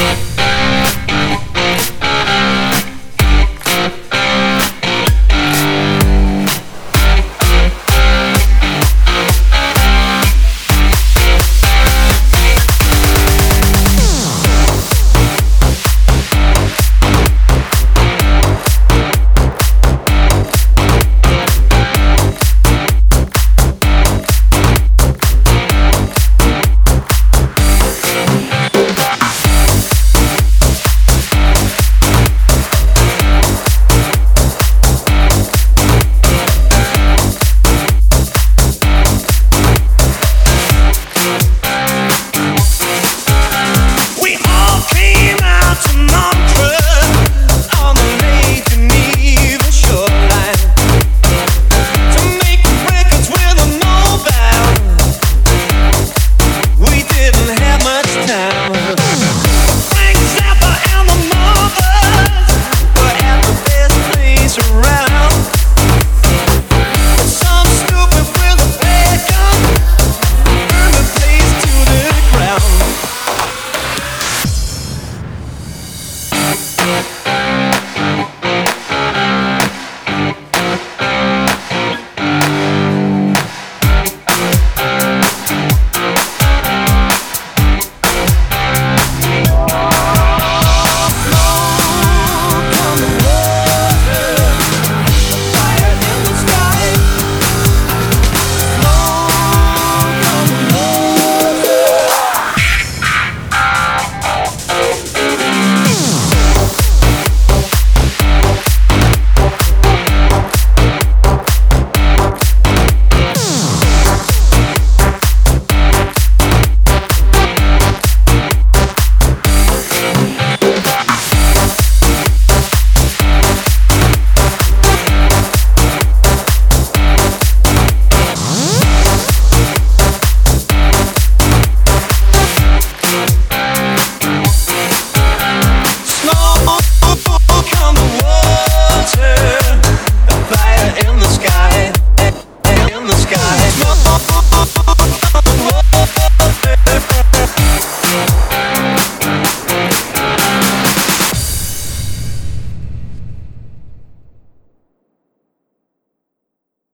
Yeah.